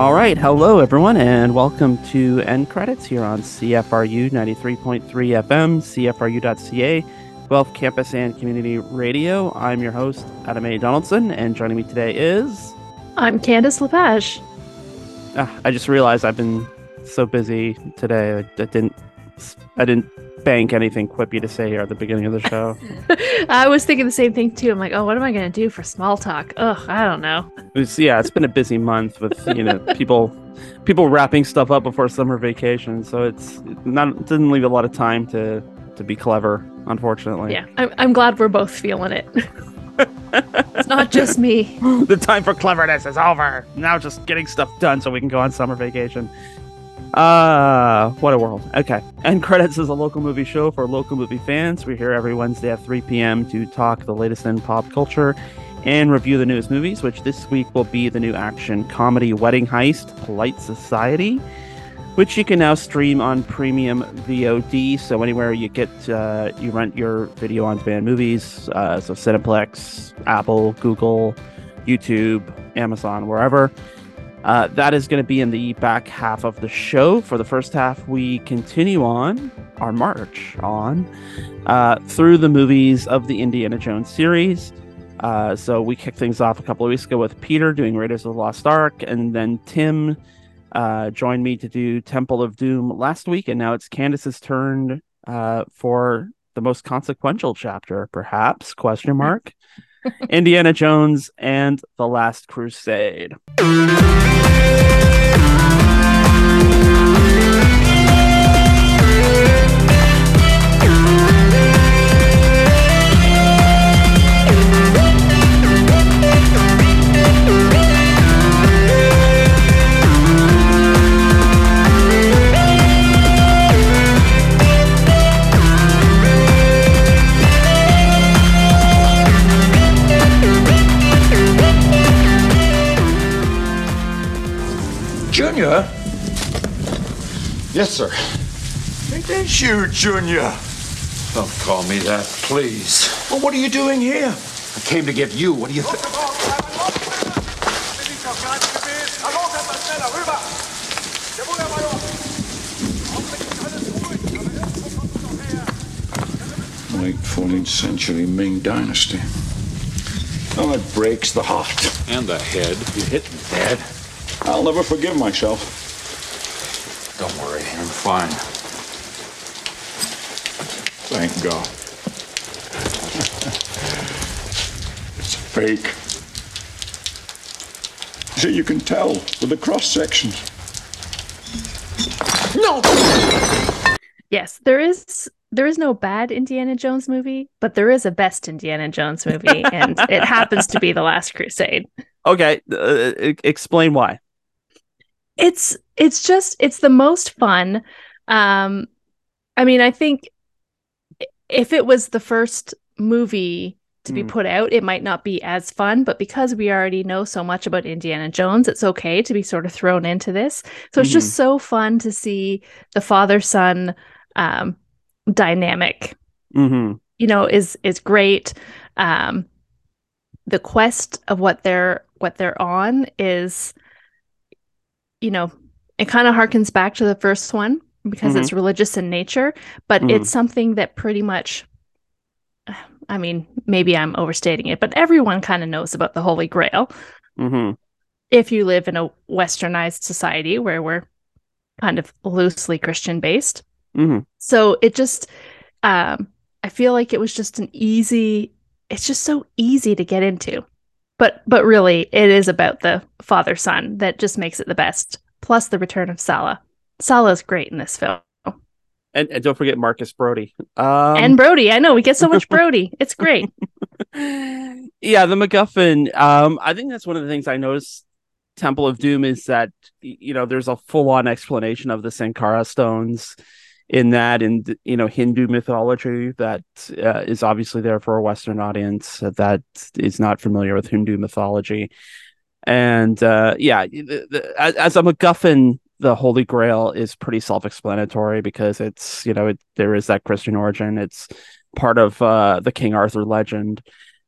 All right, hello everyone, and welcome to End Credits here on CFRU 93.3 FM, CFRU.ca, Guelph Campus and Community Radio. I'm your host, Adam A. Donaldson, and joining me today is. I'm Candice Lepage. Ah, I just realized I've been so busy today. I, I didn't. I didn't bank anything quippy to say here at the beginning of the show. I was thinking the same thing too. I'm like, oh, what am I going to do for small talk? Ugh, I don't know. It was, yeah, it's been a busy month with you know people people wrapping stuff up before summer vacation, so it's not it didn't leave a lot of time to to be clever, unfortunately. Yeah, I'm, I'm glad we're both feeling it. it's not just me. the time for cleverness is over. Now just getting stuff done so we can go on summer vacation. Ah, what a world. Okay. End Credits is a local movie show for local movie fans. We're here every Wednesday at 3 p.m. to talk the latest in pop culture and review the newest movies, which this week will be the new action comedy Wedding Heist Polite Society, which you can now stream on premium VOD. So anywhere you get, uh, you rent your video on demand movies, uh, so Cineplex, Apple, Google, YouTube, Amazon, wherever. Uh, that is going to be in the back half of the show. For the first half, we continue on our march on uh, through the movies of the Indiana Jones series. Uh, so we kicked things off a couple of weeks ago with Peter doing Raiders of the Lost Ark, and then Tim uh, joined me to do Temple of Doom last week, and now it's Candice's turn uh, for the most consequential chapter, perhaps? Question mark. Indiana Jones and the Last Crusade. Junior? Yes, sir. It is you, Junior. Don't call me that, please. Well, what are you doing here? I came to get you. What do you think? Late 14th century Ming Dynasty. Oh, it breaks the heart. And the head. You hit me, Dad. I'll never forgive myself. Don't worry, I'm fine. Thank God. it's fake. See, you can tell with the cross sections. No! Yes, there is there is no bad Indiana Jones movie, but there is a best Indiana Jones movie, and it happens to be The Last Crusade. Okay, uh, explain why. It's it's just it's the most fun. Um, I mean, I think if it was the first movie to be Mm. put out, it might not be as fun. But because we already know so much about Indiana Jones, it's okay to be sort of thrown into this. So it's just so fun to see the father son um, dynamic Mm-hmm. you know is is great um the quest of what they're what they're on is you know it kind of harkens back to the first one because it's religious in nature but Mhm. it's something that pretty much i mean maybe i'm overstating it but everyone kind of knows about the holy grail Mm-hmm. if you live in a westernized society where we're kind of loosely christian based Mm-hmm. so it just um i feel like it was just an easy it's just so easy to get into but but really it is about the father son that just makes it the best plus the return of Sallah. Sallah's great in this film And, and don't forget Marcus Brody. Um, and brody i know we get so much brody it's great yeah, the MacGuffin. Um, I think that's one of the things I noticed. Temple of Doom is that you know there's a full-on explanation of the Sankara stones in that, and you know Hindu mythology that uh, is obviously there for a Western audience that is not familiar with Hindu mythology. And uh, yeah, the, the, as, a MacGuffin, the Holy Grail is pretty self-explanatory because it's you know it, there is that Christian origin. It's part of uh, the King Arthur legend.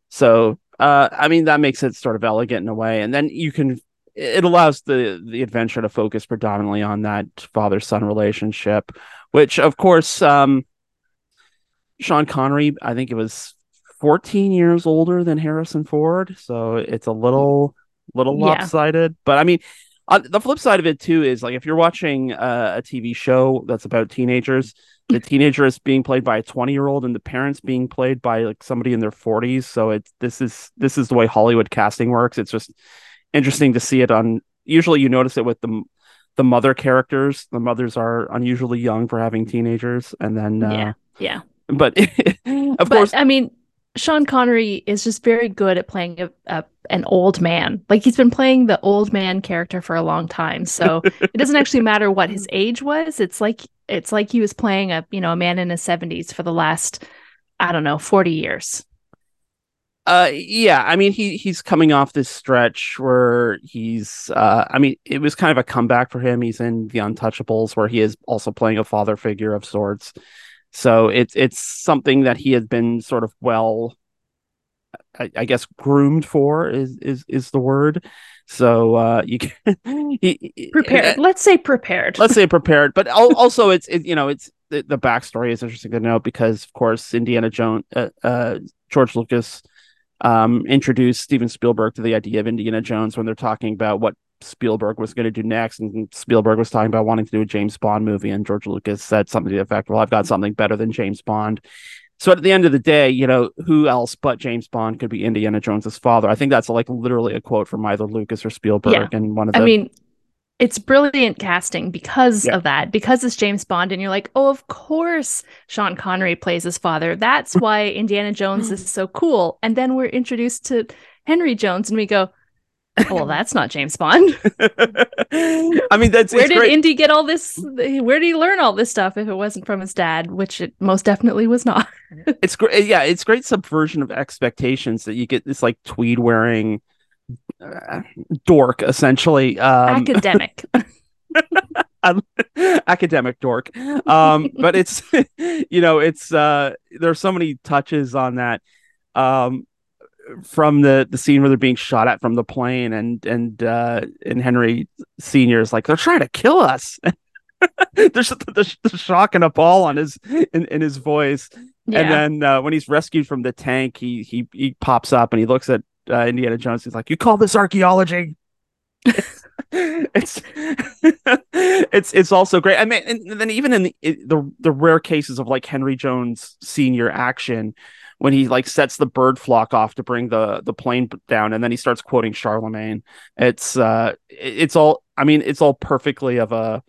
So, uh, I mean, that makes it sort of elegant in a way. And then you can it allows the the adventure to focus predominantly on that father son relationship, which of course, um, Sean Connery, I think it was 14 years older than Harrison Ford, so it's a little little Yeah. lopsided. But I mean, on the flip side of it too is like if you're watching uh, a TV show that's about teenagers, the teenager is being played by a 20 year old, and the parents being played by like somebody in their 40s. So it's this is this is the way Hollywood casting works. It's just interesting to see it on. Usually, you notice it with the the mother characters. The mothers are unusually young for having teenagers, and then uh, Yeah. Yeah. but of but course, I mean, Sean Connery is just very good at playing a, a an old man. Like he's been playing the old man character for a long time. So it doesn't actually matter what his age was. It's like it's like he was playing a you know a man in his seventies for the last I don't know forty years. Uh, yeah, I mean he he's coming off this stretch where he's uh, I mean it was kind of a comeback for him. He's in The Untouchables where he is also playing a father figure of sorts. So it's it's something that he has been sort of well, I, I guess groomed for is is is the word. So uh, you can he, Prepared. Let's say prepared. let's say prepared but also it's it, you know it's the, the backstory is interesting to know because of course indiana jones uh, uh, george lucas um, introduced steven spielberg to the idea of indiana jones when they're talking about what spielberg was going to do next and spielberg was talking about wanting to do a james bond movie and george lucas said something to the effect well i've got something better than james bond so at the end of the day, you know, who else but James Bond could be Indiana Jones's father? I think that's like literally a quote from either Lucas or Spielberg Yeah. and one of the I mean, it's brilliant casting because Yeah. of that, because it's James Bond, and you're like, oh, of course, Sean Connery plays his father. That's why Indiana Jones is so cool. And then we're introduced to Henry Jones, and we go, oh, well, that's not James Bond. I mean, that's Where did great. Indy get all this? Where did he learn all this stuff if it wasn't from his dad, which it most definitely was not? it's great. Yeah, it's great subversion of expectations that you get this like tweed wearing uh, dork essentially. Um, Academic. academic dork. Um, but it's you know it's uh, there's so many touches on that. Um, from the the scene where they're being shot at from the plane and and uh and henry senior is like they're trying to kill us there's the, the shock and a ball on his in, in his voice Yeah. and then uh, when he's rescued from the tank, he he he pops up and he looks at uh, Indiana Jones. is like, "You call this archaeology?" it's it's it's also great. I mean, and then even in the the the rare cases of like Henry Jones Senior action, when he like sets the bird flock off to bring the the plane down, and then he starts quoting Charlemagne. It's uh, it's all. I mean, it's all perfectly of a.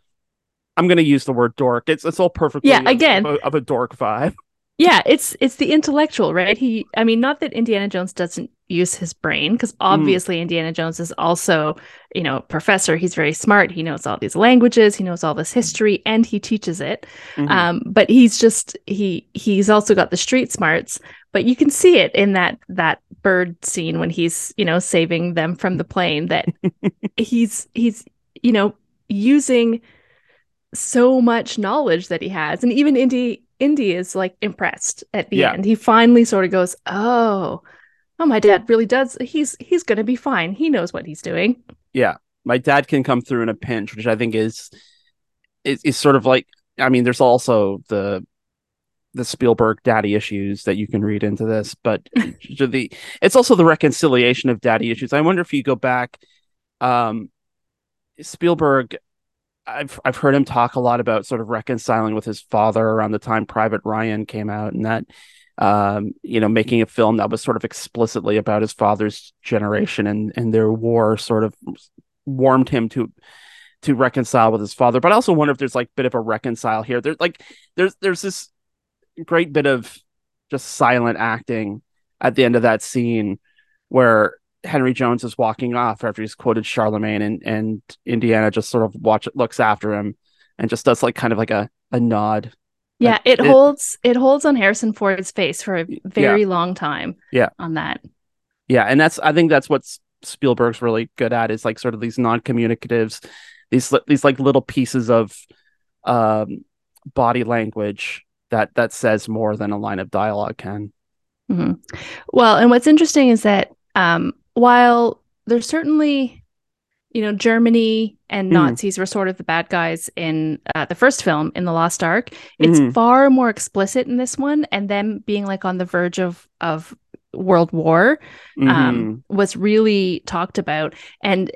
I'm going to use the word dork. It's it's all perfectly Yeah, again. of a, of a dork vibe. Yeah, it's it's the intellectual, right? He I mean, not that Indiana Jones doesn't use his brain, because obviously Indiana Jones is also, you know, professor. He's very smart. He knows all these languages, he knows all this history, and he teaches it. Mhm. Um, but he's just he he's also got the street smarts, but you can see it in that that bird scene when he's, you know, saving them from the plane that he's he's, you know, using so much knowledge that he has. And even Indy Indy is like impressed at the Yeah. end. He finally sort of goes, "Oh, oh, my dad really does. He's he's gonna be fine. He knows what he's doing." yeah my dad can come through in a pinch which i think is is, is sort of like i mean there's also the the spielberg daddy issues that you can read into this but the it's also the reconciliation of daddy issues i wonder if you go back um spielberg i've i've heard him talk a lot about sort of reconciling with his father around the time private ryan came out and that um you know making a film that was sort of explicitly about his father's generation and and their war sort of warmed him to to reconcile with his father. But i also wonder if there's like a bit of a reconcile here. There's like there's there's this great bit of just silent acting at the end of that scene where henry jones is walking off after he's quoted charlemagne and and indiana just sort of watch it looks after him and just does like kind of like a a nod Yeah, it, it- holds it holds on Harrison Ford's face for a very long time. Yeah. on that. Yeah, and that's I think that's what Spielberg's really good at is like sort of these non-communicatives, these these like little pieces of um body language that that says more than a line of dialogue can. Mhm. Well, and what's interesting is that um, while there's certainly you know, Germany and Mhm. Nazis were sort of the bad guys in uh, the first film in The Lost Ark. It's Mhm. far more explicit in this one, and them being like on the verge of of world war Mhm. um, was really talked about, and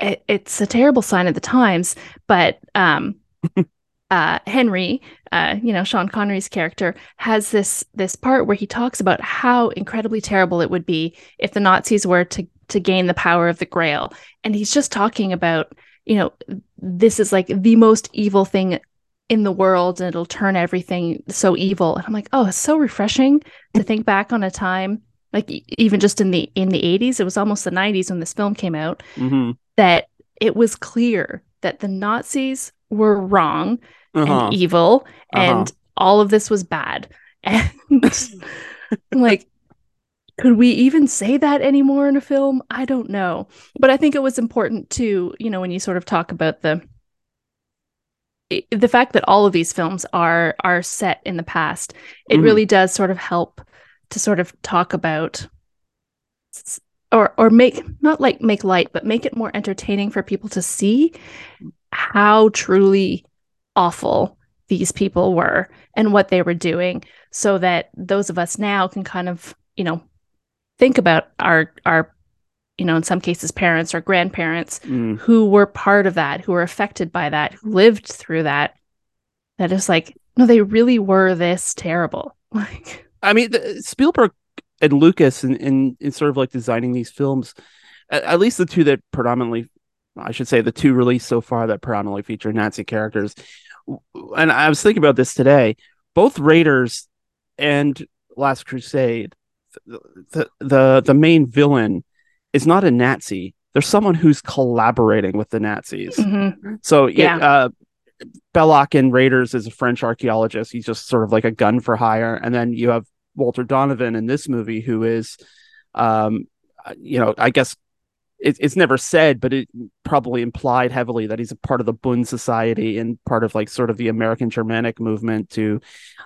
it, it's a terrible sign of the times. But um, uh, Henry, uh, you know Sean Connery's character, has this this part where he talks about how incredibly terrible it would be if the Nazis were to to gain the power of the Grail, and he's just talking about you know this is like the most evil thing in the world and it'll turn everything so evil and i'm like oh it's so refreshing to think back on a time like even just in the in the 80s it was almost the 90s when this film came out Mhm. that it was clear that the nazis were wrong Uh-huh. and evil Uh-huh. and all of this was bad and like could we even say that anymore in a film i don't know but i think it was important to you know when you sort of talk about the the fact that all of these films are are set in the past it Mhm. really does sort of help to sort of talk about or or make not like make light but make it more entertaining for people to see how truly awful these people were and what they were doing so that those of us now can kind of you know think about our our you know in some cases parents or grandparents Mm. who were part of that who were affected by that who lived through that that is like no they really were this terrible like I mean, the, Spielberg and Lucas, in, in in sort of like designing these films, at, at least the two that predominantly, I should say, the two released so far that predominantly feature Nazi characters. And I was thinking about this today. Both Raiders and Last Crusade, the the the, main villain is not a Nazi. There's someone who's collaborating with the Nazis. mhm. So yeah, Yeah. uh, Belloq in Raiders is a French archaeologist. He's just sort of like a gun for hire. And then you have Walter Donovan in this movie, who is, um, uh, you know, I guess it, it's never said, but it probably implied heavily that he's a part of the Bund Society and part of like sort of the American Germanic movement to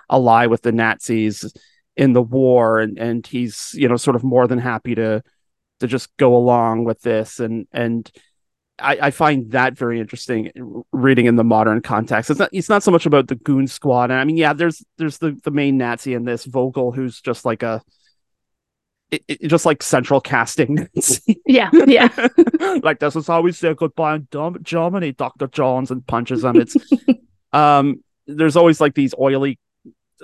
ally with the Nazis in the war. And and he's you know sort of more than happy to to just go along with this and and I, I find that very interesting reading in the modern context. It's not it's not so much about the goon squad. And I mean, yeah, there's there's the, the main Nazi in this, Vogel, who's just like a it, it- just like central casting yeah yeah like this is how we say goodbye in Dom- Germany, Dr. Jones, and punches him. It's um there's always like these oily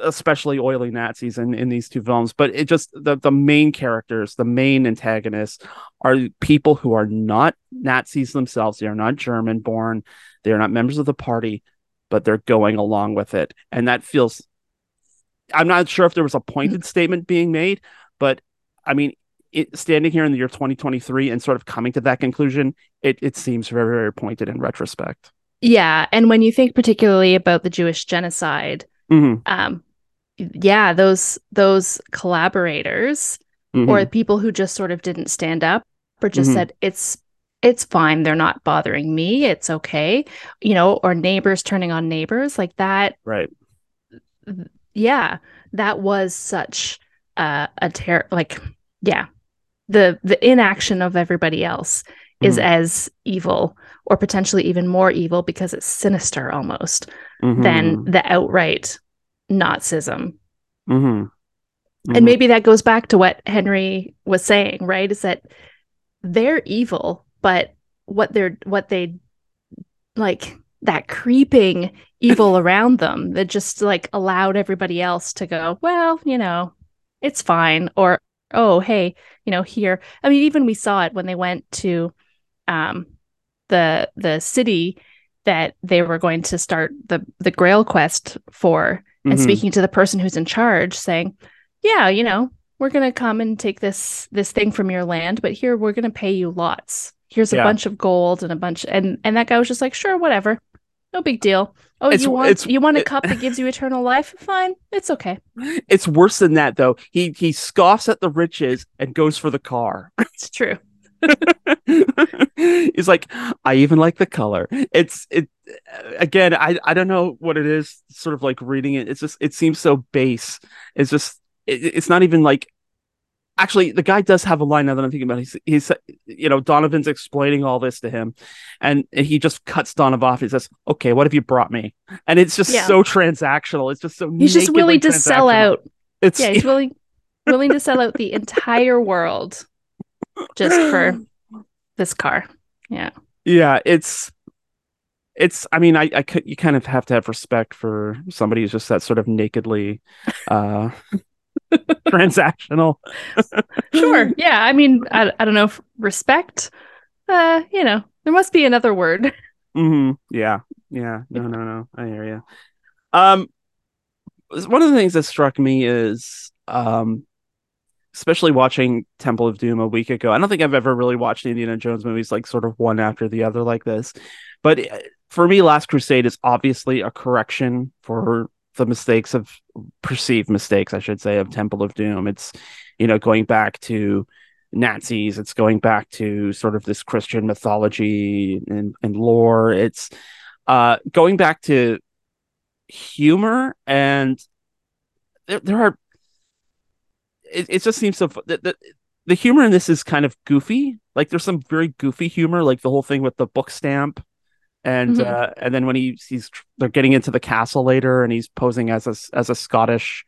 especially oily Nazis in, in these two films, but it just the, the main characters, the main antagonists are people who are not Nazis themselves. They are not German born. They are not members of the party, but they're going along with it. And that feels I'm not sure if there was a pointed statement being made, but I mean it, standing here in the year 2023 and sort of coming to that conclusion, it, it seems very, very pointed in retrospect. yeah and when you think particularly about the jewish genocide Mhm, um yeah those those collaborators mhm. or people who just sort of didn't stand up or just Mhm. said it's it's fine they're not bothering me it's okay you know or neighbors turning on neighbors like that right. yeah that was such uh, a ter like yeah the the inaction of everybody else is Mhm. as evil or potentially even more evil because it's sinister almost than Mhm, the outright nazism mhm, and mhm. maybe that goes back to what henry was saying right is that they're evil but what they're what they like that creeping evil around them that just like allowed everybody else to go well you know it's fine or oh hey you know here i mean even we saw it when they went to um the the city that they were going to start the the grail quest for and Mhm. speaking to the person who's in charge saying yeah you know we're going to come and take this this thing from your land but here we're going to pay you lots here's a Yeah. bunch of gold and a bunch and and that guy was just like sure whatever no big deal oh It's- you want you want a cup that gives you eternal life fine it's okay It's worse than that, though. He he scoffs at the riches and goes for the car. it's true He's like, I even like the color. It's it again. I I don't know what it is. Sort of like reading it. It's just it seems so base. It's just it, it's not even like actually the guy does have a line now that I'm thinking about. He's he's you know Donovan's explaining all this to him, and he just cuts Donovan off. He says, "Okay, what have you brought me?" And it's just Yeah. so transactional. It's just so He's just willing to sell out. It's Yeah, he's willing willing to sell out the entire world just for this car. Yeah. yeah it's it's i mean i i could you kind of have to have respect for somebody who's just that sort of nakedly uh transactional Sure. Yeah. I mean, I, I don't know if respect. Uh, you know, there must be another word. hmm yeah yeah no no no i hear you um one of the things that struck me is um especially watching temple of doom a week ago i don't think i've ever really watched indiana jones movies like sort of one after the other like this but uh, for me last crusade is obviously a correction for the mistakes of perceived mistakes i should say of temple of doom. It's you know going back to nazis it's going back to sort of this christian mythology and, and lore. It's uh going back to humor and there, there are it, it just seems so the, the, the humor in this is kind of goofy. Like there's some very goofy humor like the whole thing with the book stamp and Mhm. uh and then when he he's they're getting into the castle later and he's posing as a as a scottish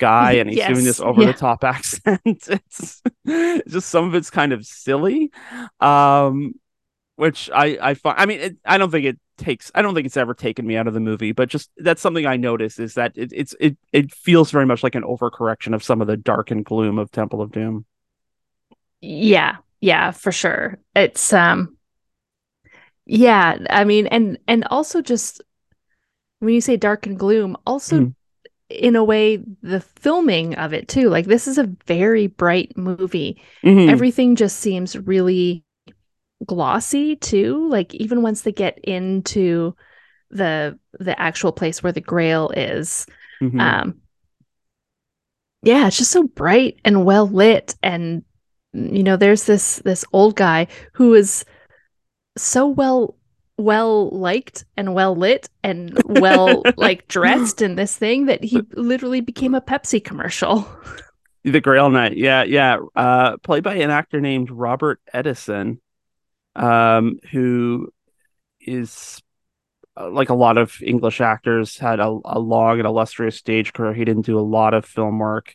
guy and he's doing this over yeah. the top accent it's, it's just some of it's kind of silly um which i i find i mean it, i don't think it takes i don't think it's ever taken me out of the movie but just that's something i notice is that it, it's it it feels very much like an overcorrection of some of the dark and gloom of temple of doom Yeah. Yeah, for sure. It's um yeah, I mean and and also just when you say dark and gloom, also Mhm. in a way the filming of it too. Like this is a very bright movie. Mhm. Everything just seems really glossy too. Like even once they get into the the actual place where the grail is. Mhm. Um yeah, it's just so bright and well lit and you know there's this this old guy who is so well well liked and well lit and well like dressed in this thing that he literally became a Pepsi commercial. The Grail Knight, yeah, yeah. Uh, played by an actor named Robert Eddison, um, who is uh, like a lot of English actors had a, a long and illustrious stage career. He didn't do a lot of film work,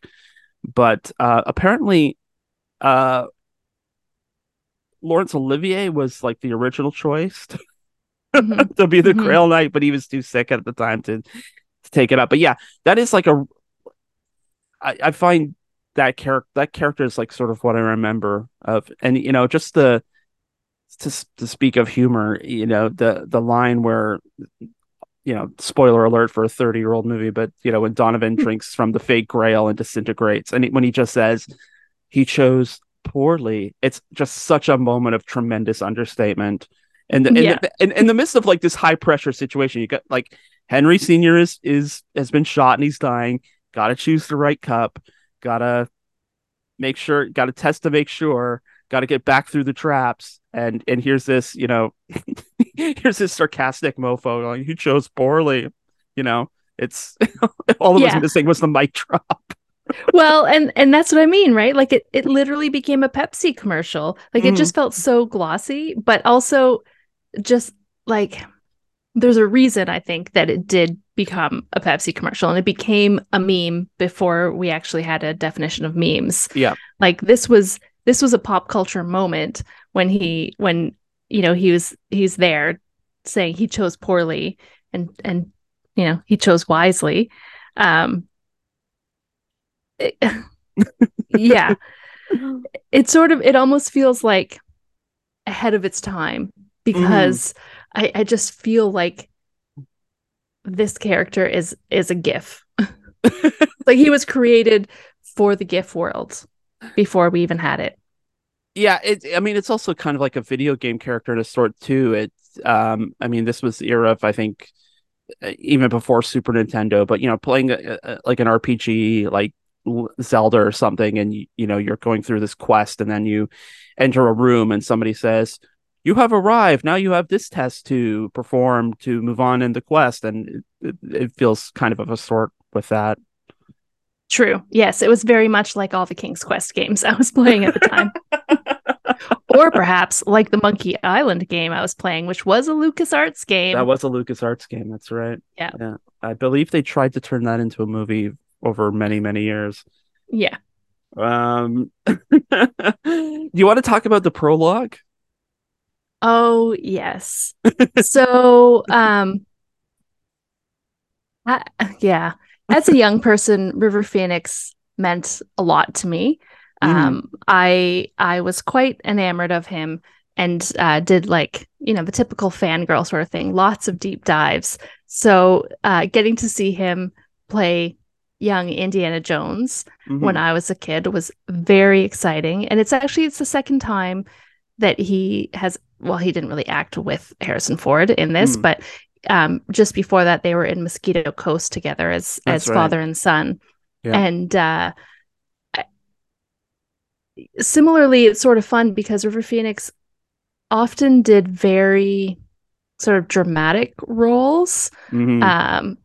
but uh, apparently, uh, Laurence Olivier was like the original choice Mhm. to be the Mhm. Grail Knight, but he was too sick at the time to to take it up. But yeah, that is like a. I, I find that character that character is like sort of what I remember of, and you know, just the to to speak of humor, you know, the the line where. You know, spoiler alert for a 30 year old movie, but you know, when Donovan drinks from the fake grail and disintegrates, and when he just says he chose poorly, it's just such a moment of tremendous understatement. And in, Yeah. the, in, in the midst of like this high pressure situation, you got like Henry Senior is is has been shot and he's dying. Got to choose the right cup. Got to make sure. Got to test to make sure. Got to get back through the traps. And and here's this, you know, here's this sarcastic mofo going, "You chose poorly." You know, it's all of us Yeah. missing was the mic drop. Well, and and that's what I mean, right? Like it it literally became a Pepsi commercial. Like it Mhm. just felt so glossy, but also just like there's a reason I think that it did become a Pepsi commercial and it became a meme before we actually had a definition of memes. Yeah. Like this was this was a pop culture moment when he when you know he was he's there saying he chose poorly and and you know he chose wisely. Um it- yeah. It sort of it almost feels like ahead of its time because I, I just feel like this character is is a GIF. like he was created for the GIF world before we even had it. yeah it i mean it's also kind of like a video game character in a sort too it's um i mean this was the era of i think uh, even before super nintendo but you know playing a, a, like an rpg like zelda or something and you, you know you're going through this quest and then you enter a room and somebody says you have arrived now you have this test to perform to move on in the quest and it, it, feels kind of of a sort with that True. Yes, it was very much like all the King's Quest games I was playing at the time. or perhaps like the Monkey Island game I was playing, which was a LucasArts game. That was a LucasArts game. That's right. Yeah. Yeah. I believe they tried to turn that into a movie over many, many years. yeah. Um, do you want to talk about the prologue? Oh, yes. so, um, I, yeah, as a young person, River Phoenix meant a lot to me. Mhm. Um, I I was quite enamored of him and uh, did like you know the typical fangirl sort of thing, lots of deep dives. So, uh, getting to see him play young Indiana Jones Mhm. when I was a kid was very exciting. And it's actually it's the second time that he has well, he didn't really act with Harrison Ford in this, Mm. but um just before that they were in Mosquito Coast together as That's as right. father and son. Yeah. And uh similarly it's sort of fun because River Phoenix often did very sort of dramatic roles Mhm. um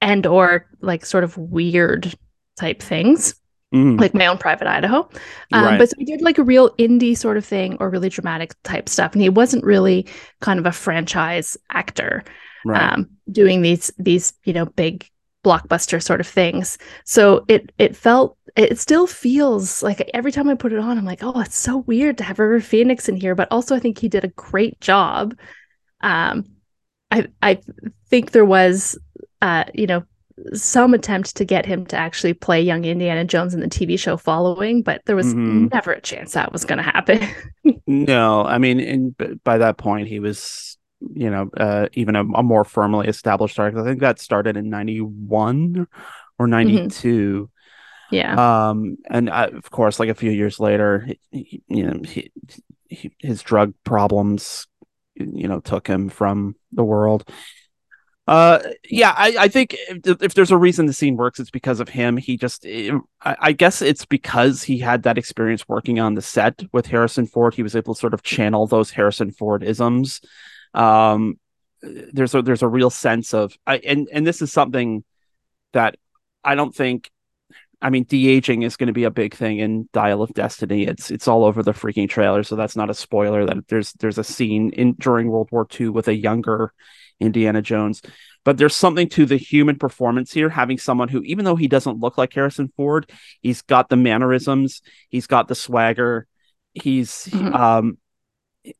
and or like sort of weird type things Mhm. like my own private idaho um, Right. but so he did like a real indie sort of thing or really dramatic type stuff and he wasn't really kind of a franchise actor right. um, doing these these you know big blockbuster sort of things so it it felt it still feels like every time i put it on i'm like oh it's so weird to have river phoenix in here but also i think he did a great job um i i think there was uh you know some attempt to get him to actually play young indiana jones in the tv show following but there was Mhm. never a chance that was going to happen No, I mean, in, by that point, he was, you know, uh, even a, a more firmly established star. I think that started in '91 or '92. yeah Um, and of course, like a few years later, he- you know, he, he, his drug problems, you know, took him from the world. Uh, yeah, I, I think if, if there's a reason the scene works, it's because of him. He just, I, I guess it's because he had that experience working on the set with Harrison Ford. He was able to sort of channel those Harrison Ford isms. Um, there's a there's a real sense of, I, and and this is something that I don't think I mean, de aging is going to be a big thing in Dial of Destiny. It's it's all over the freaking trailer, so that's not a spoiler. That there's there's a scene in during World War II with a younger Indiana Jones, but there's something to the human performance here. Having someone who, even though he doesn't look like Harrison Ford, he's got the mannerisms, he's got the swagger, he's Mhm. um,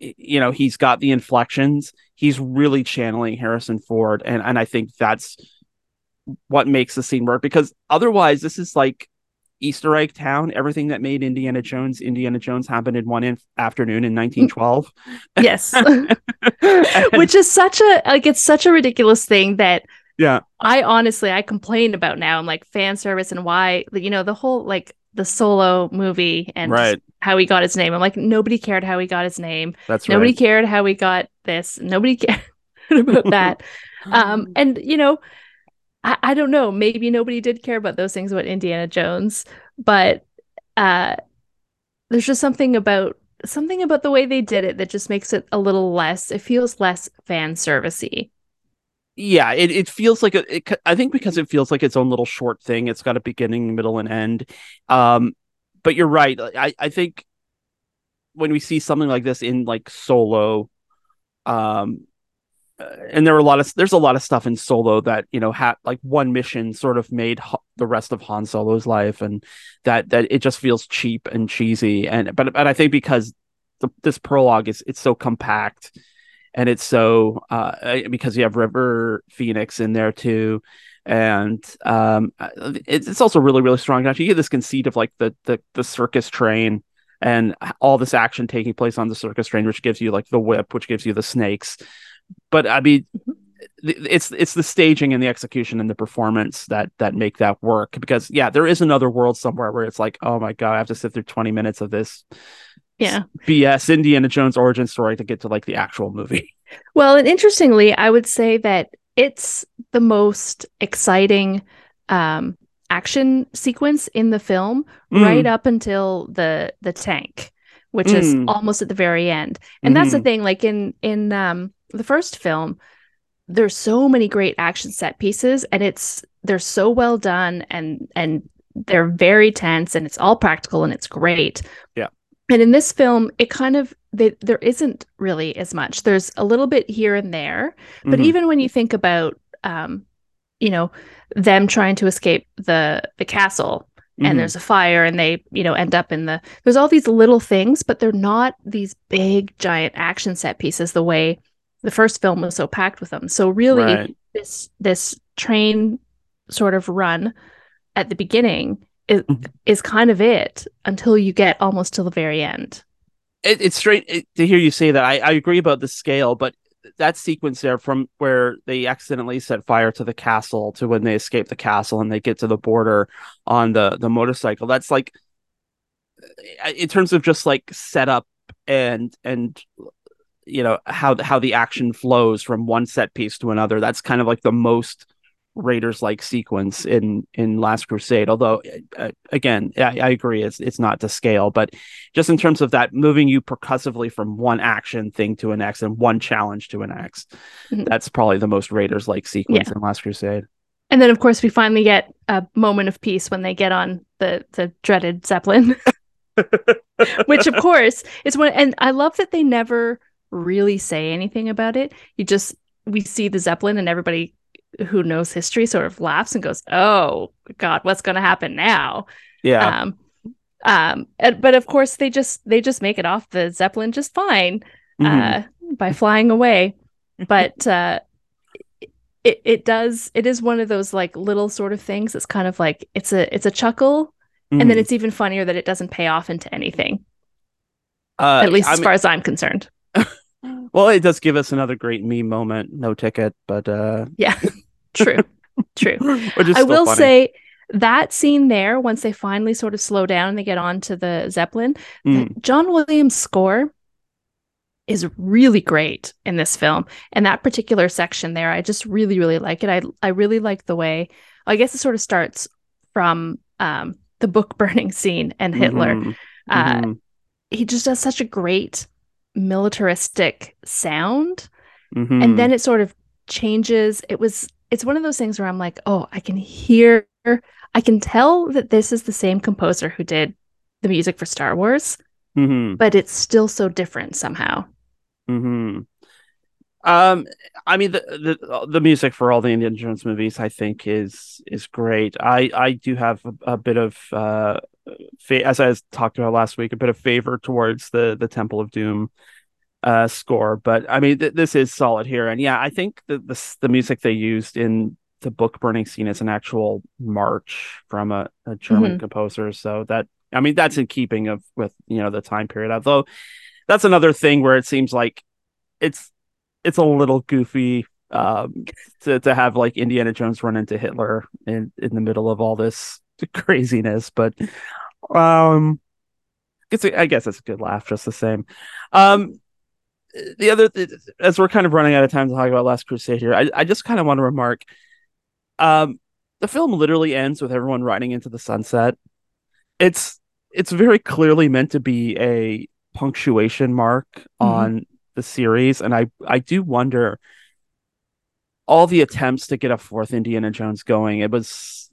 you know, he's got the inflections. He's really channeling Harrison Ford, and and I think that's what makes the scene work because otherwise this is like Easter egg town. Everything that made Indiana Jones Indiana Jones happened in one afternoon in 1912. yes which is such a like it's such a ridiculous thing that yeah, I honestly I complain about now. I'm like fan service and why you know the whole like the solo movie and Right. how he got his name. I'm like nobody cared how he got his name. that's right. nobody right. cared how he got this. Nobody cared about that. um and you know I, I don't know maybe nobody did care about those things about Indiana Jones but uh there's just something about something about the way they did it that just makes it a little less it feels less fan servicey yeah, it, it feels like a, it, I think because it feels like its own little short thing. It's got a beginning, middle, and end. Um, but you're right. I I think when we see something like this in like Solo, um, and there were a lot of there's a lot of stuff in Solo that you know had like one mission sort of made Ha- the rest of Han Solo's life, and that that it just feels cheap and cheesy. And but but I think because the, this prologue is it's so compact and it's so uh uh, because you have River Phoenix in there too, and um uh, it's, it's also really really strong. Actually, you get this conceit of like the the the circus train and all this action taking place on the circus train, which gives you like the whip, which gives you the snakes. But I mean, it's it's the staging and the execution and the performance that that make that work. Because yeah, there is another world somewhere where it's like, oh my god, I have to sit through twenty minutes of this yeah BS Indiana Jones origin story to get to like the actual movie. Well, and interestingly, I would say that it's the most exciting um, action sequence in the film, right up until the the tank, which is Mm. almost at the very end. And that's the Mhm. thing. Like in in um, the first film, there's so many great action set pieces and it's they're so well done and and they're very tense and it's all practical and it's great. Yeah. And in this film, it kind of they, there isn't really as much. There's a little bit here and there, but Mhm. even when you think about um you know them trying to escape the the castle and there's a fire and they you know end up in the there's all these little things but they're not these big giant action set pieces the way the first film was so packed with them so really Right. this this train sort of run at the beginning is, Mhm. is kind of it until you get almost to the very end it, it's strange it, to hear you say that. I, I agree about the scale, but that sequence there from where they accidentally set fire to the castle to when they escape the castle and they get to the border on the the motorcycle. That's like in terms of just like setup and and you know how how the action flows from one set piece to another. That's kind of like the most Raiders like sequence in in Last Crusade. Although uh, again, I, I agree it's it's not to scale, but just in terms of that moving you percussively from one action thing to an next and one challenge to an next, Mhm. that's probably the most Raiders like sequence in Last Crusade. and then of course we finally get a moment of peace when they get on the the dreaded zeppelin which of course is when and i love that they never really say anything about it. You just we see the zeppelin and everybody who knows history sort of laughs and goes oh god what's going to happen now? Yeah, um um and- but of course they just they just make it off the zeppelin just fine Mhm. uh by flying away. But uh it, it does it is one of those like little sort of things it's kind of like it's a it's a chuckle and then Mhm. it's even funnier that it doesn't pay off into anything. Uh, at least I as mean- far as i'm concerned well, it does give us another great meme moment. No ticket, but uh, yeah true true i will funny. say that scene there once they finally sort of slow down and they get on to the zeppelin Mm. john williams score is really great in this film and that particular section there i just really really like it i i really like the way i guess it sort of starts from um the book burning scene and hitler Mhm. uh Mhm. he just does such a great militaristic sound Mhm. and then it sort of changes it was it's one of those things where i'm like oh i can hear i can tell that this is the same composer who did the music for star wars Mhm. but it's still so different somehow hmm Um, I mean the, the the music for all the Indiana Jones movies, I think, is is great. I I do have a, a bit of uh, as I talked about last week, a bit of favor towards the the Temple of Doom uh score, but I mean th- this is solid here, and yeah, I think the the the music they used in the book burning scene is an actual march from a, a German composer, so that I mean that's in keeping of with you know the time period. Although that's another thing where it seems like it's it's a little goofy um to to have like Indiana Jones run into Hitler in in the middle of all this craziness but um it's a, I guess it's a good laugh just the same. Um the other th- as we're kind of running out of time to talk about Last Crusade here I I just kind of want to remark um the film literally ends with everyone riding into the sunset. It's it's very clearly meant to be a punctuation mark on the series and i i do wonder all the attempts to get a fourth indiana jones going it was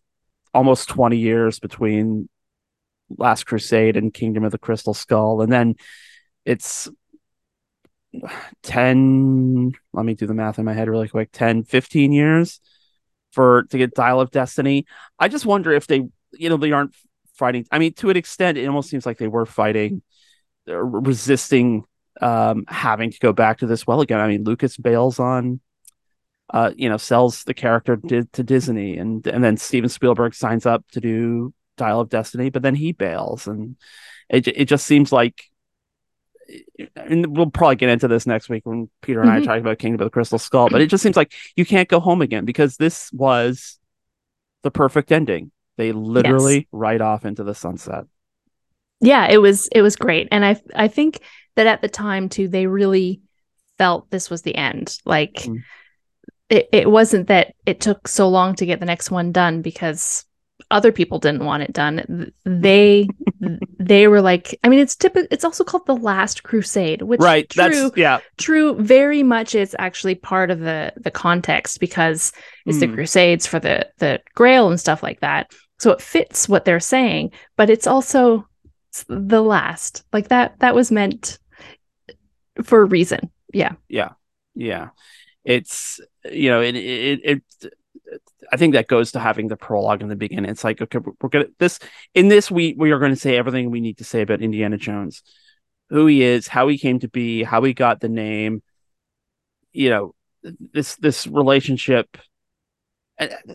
almost 20 years between last crusade and kingdom of the crystal skull and then it's 10 let me do the math in my head really quick 10 15 years for to get dial of destiny. I just wonder if they you know they aren't fighting i mean to an extent it almost seems like they were fighting uh, resisting um having to go back to this. Well again i mean lucas bails on uh you know sells the character di- to disney and and then steven spielberg signs up to do dial of destiny but then he bails and it, it just seems like and we'll probably get into this next week when peter and i Mhm. talk about kingdom of the crystal skull but it just seems like you can't go home again because this was the perfect ending they literally ride off into the sunset yeah it was it was great and i i think that at the time too they really felt this was the end like Mm. It, it wasn't that it took so long to get the next one done because other people didn't want it done they they were like, I mean, it's typical. It's also called the Last Crusade, which right. true, That's yeah. true. Very much it's actually part of the the context because it's the Mm. Crusades for the the Grail and stuff like that. So it fits what they're saying, but it's also the last. Like that. That was meant for a reason. Yeah. Yeah. Yeah. It's you know it it, it I think that goes to having the prologue in the beginning. It's like okay, we're gonna this in this we we are going to say everything we need to say about Indiana Jones, who he is, how he came to be, how he got the name. You know, this this relationship.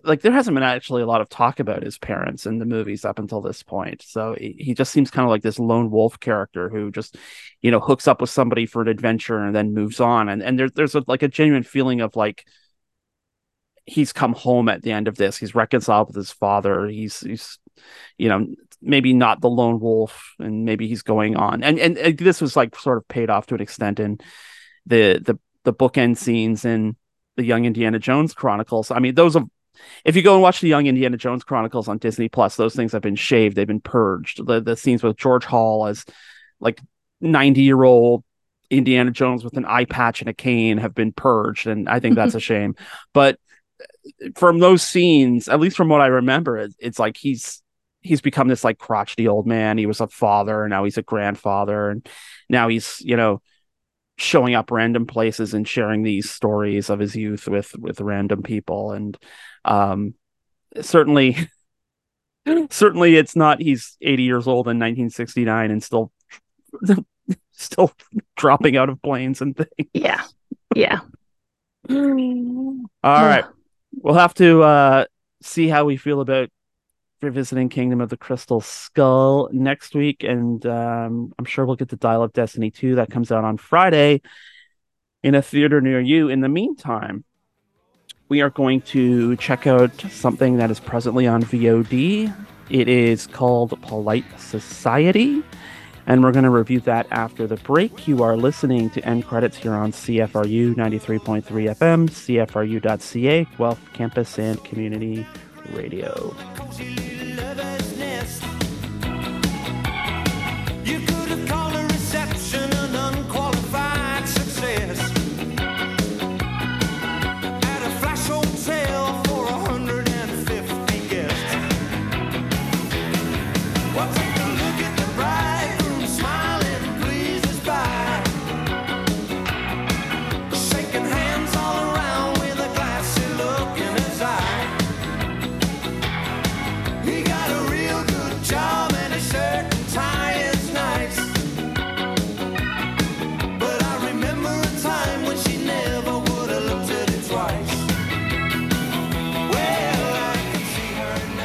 Like there hasn't been actually a lot of talk about his parents in the movies up until this point. So he, he just seems kind of like this lone wolf character who just, you know, hooks up with somebody for an adventure and then moves on. And and there's there's a, like a genuine feeling of like he's come home at the end of this. He's reconciled with his father. He's he's you know maybe not the lone wolf, and maybe he's going on. And and, and this was like sort of paid off to an extent in the the the bookend scenes in the Young Indiana Jones Chronicles. I mean, those of if you go and watch the Young Indiana Jones Chronicles on Disney Plus, those things have been shaved. They've been purged. The the scenes with George Hall as like ninety year old Indiana Jones with an eye patch and a cane have been purged, and I think that's a shame. But from those scenes, at least from what I remember, it, it's like he's he's become this like crotchety old man. He was a father, and now he's a grandfather, and now he's you know showing up random places and sharing these stories of his youth with with random people, and um, certainly. Certainly, it's not. He's 80 years old in 1969 and still, still dropping out of planes and things. Yeah. Yeah. All right. We'll have to uh, see how we feel about revisiting Kingdom of the Crystal Skull next week. And um, I'm sure we'll get to Dial of Destiny 2. That comes out on Friday in a theater near you. In the meantime, we are going to check out something that is presently on VOD. It is called Polite Society. And we're going to review that after the break. You are listening to End Credits here on CFRU 93.3 FM, CFRU.ca, Guelph Campus and Community Radio.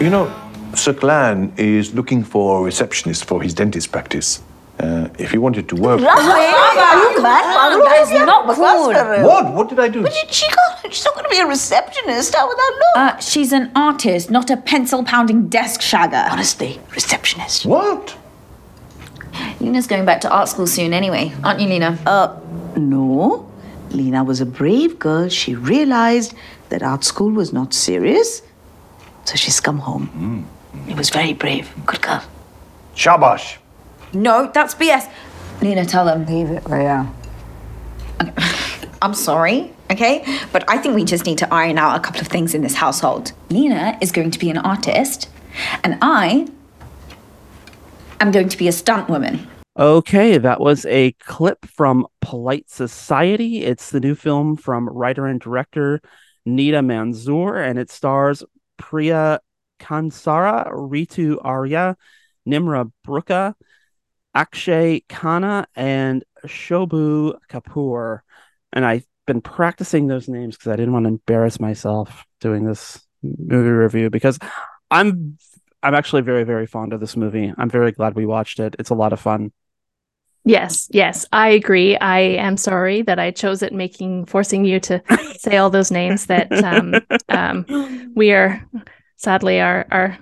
You know, Sir Clan is looking for a receptionist for his dentist practice. Uh, if he wanted to work. Rafa, are you mad? That is not cool. What? What did I do? But She can't, she's not going to be a receptionist. How would that look? Uh, she's an artist, not a pencil pounding desk shagger. Honestly, receptionist. What? Lena's going back to art school soon anyway, aren't you, Lena? Uh, no. Lena was a brave girl. She realized that art school was not serious, so she's come home. Mm. It was very brave. Good girl. Shabash. No, that's BS. Nina, tell them. Leave it there. I'm sorry, okay? But I think we just need to iron out a couple of things in this household. Nina is going to be an artist, and I am going to be a stunt woman. Okay, that was a clip from Polite Society. It's the new film from writer and director Nida Manzoor, and it stars Priya Kansara, Ritu Arya, Nimra Bucha, Akshay Khanna, and Shobu Kapoor. And I've been practicing those names because I didn't want to embarrass myself doing this movie review because I'm I'm actually very very fond of this movie. I'm very glad we watched it. It's a lot of fun. Yes, yes, I agree. I am sorry that I chose it, making forcing you to say all those names that um, um, we are sadly our our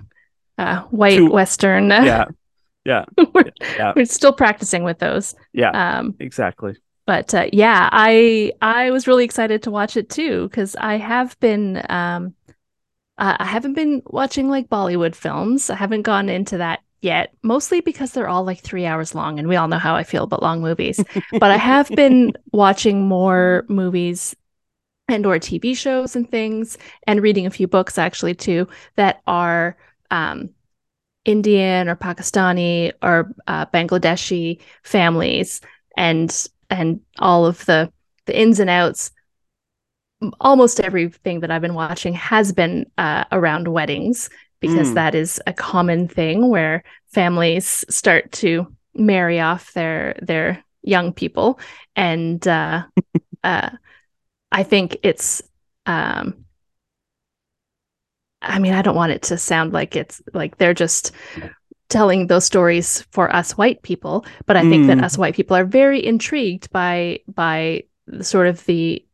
uh, white Too- Western. Uh, Yeah. Yeah. we're, Yeah. we're still practicing with those. Yeah. Um, Exactly. but uh, yeah, I I was really excited to watch it too because I have been um, I haven't been watching like Bollywood films. I haven't gone into that yet, mostly because they're all like three hours long, and we all know how I feel about long movies. but I have been watching more movies and or TV shows and things, and reading a few books actually too that are um, Indian or Pakistani or uh, Bangladeshi families, and and all of the the ins and outs. Almost everything that I've been watching has been uh, around weddings because Mm. that is a common thing where families start to marry off their their young people and uh, uh, i think it's um, i mean i don't want it to sound like it's like they're just telling those stories for us white people but i think that Mm. us white people are very intrigued by by sort of the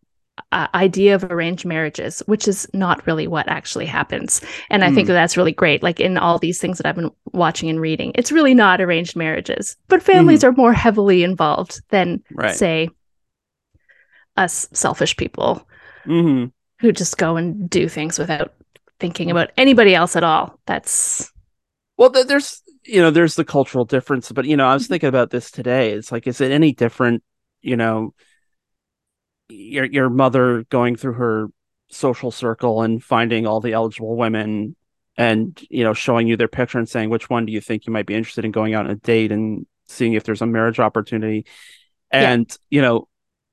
uh, idea of arranged marriages which is not really what actually happens and I think Mm. that that's really great. Like in all these things that I've been watching and reading, it's really not arranged marriages, but families are more heavily involved than, Right. say, us selfish people hmm who just go and do things without thinking about anybody else at all. That's Well, th- there's you know there's the cultural difference, but you know I was thinking about this today. It's like, is it any different? You know, your your mother going through her social circle and finding all the eligible women, and you know showing you their picture and saying which one do you think you might be interested in going out on a date and seeing if there's a marriage opportunity, Yeah. and you know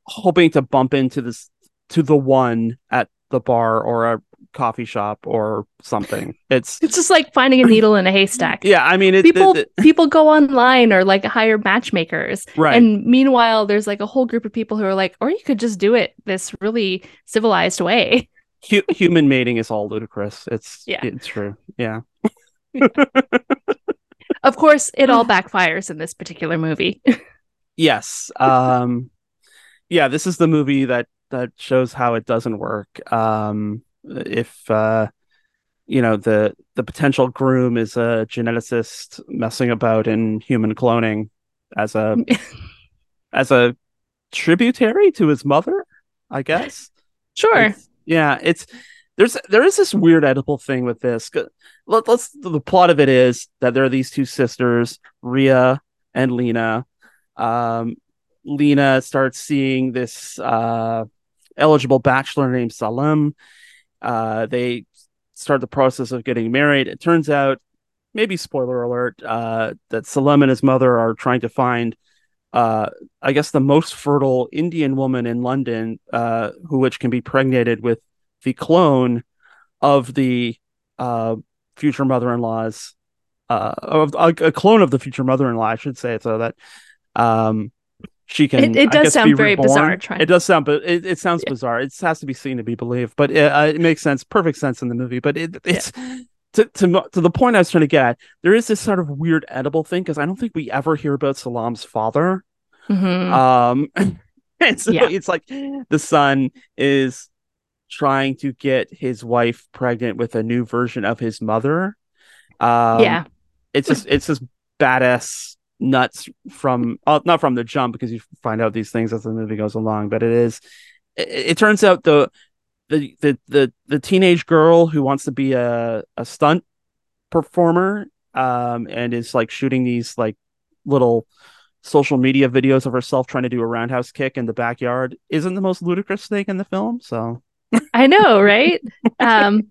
hoping to bump into this to the one at the bar or a coffee shop or something. It's it's just like finding a needle in a haystack. yeah, I mean, it, People it- it- people go online or like hire matchmakers. right. And meanwhile, there's like a whole group of people who are like, or you could just do it this really civilized way. Hu- human mating is all ludicrous. It's Yeah. it's true. Yeah. Of course, it all backfires in this particular movie. Yes. Um yeah, this is the movie that that shows how it doesn't work. Um if uh you know the the potential groom is a geneticist messing about in human cloning as a as a tributary to his mother, I guess. sure. It's- yeah, it's there's there is this weird Oedipal thing with this. Let, let's the plot of it is that there are these two sisters, Ria and Lena. Um, Lena starts seeing this uh, eligible bachelor named Salim. Uh, they start the process of getting married. It turns out, maybe spoiler alert, uh, that Salim and his mother are trying to find uh, I guess the most fertile Indian woman in London, uh, who which can be pregnated with the clone of the uh, future mother-in-law's uh, of a, clone of the future mother-in-law, I should say, so that um, she can. It- it does sound be very reborn. bizarre, trying- It does sound, but it, it sounds bizarre. It has to be seen to be believed, but it, uh, it makes sense, perfect sense in the movie. But it, it's. To, to to the point I was trying to get at, there is this sort of weird Oedipal thing because I don't think we ever hear about Salim's father. Mhm. Um, and so Yeah. it's like the son is trying to get his wife pregnant with a new version of his mother. Um, yeah. it's just it's just badass nuts from uh, not from the jump because you find out these things as the movie goes along. But it is it, it turns out the the the the the teenage girl who wants to be a a stunt performer um and is like shooting these like little social media videos of herself trying to do a roundhouse kick in the backyard isn't the most ludicrous thing in the film so I know, right? um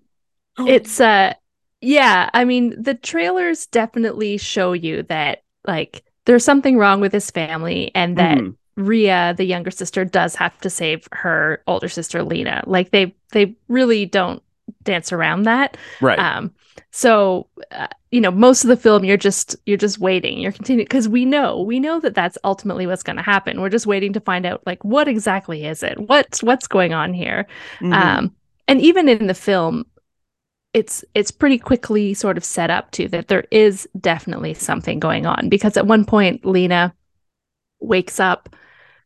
it's uh yeah, I mean the trailers definitely show you that like there's something wrong with his family and that Mhm. Ria, the younger sister, does have to save her older sister Lena. Like they they really don't dance around that. right Um, so uh, you know, most of the film you're just you're just waiting. You're continuing because we know we know that that's ultimately what's going to happen. We're just waiting to find out like what exactly is it? What's what's going on here? Mhm. Um, and even in the film, it's it's pretty quickly sort of set up to that there is definitely something going on because at one point Lena wakes up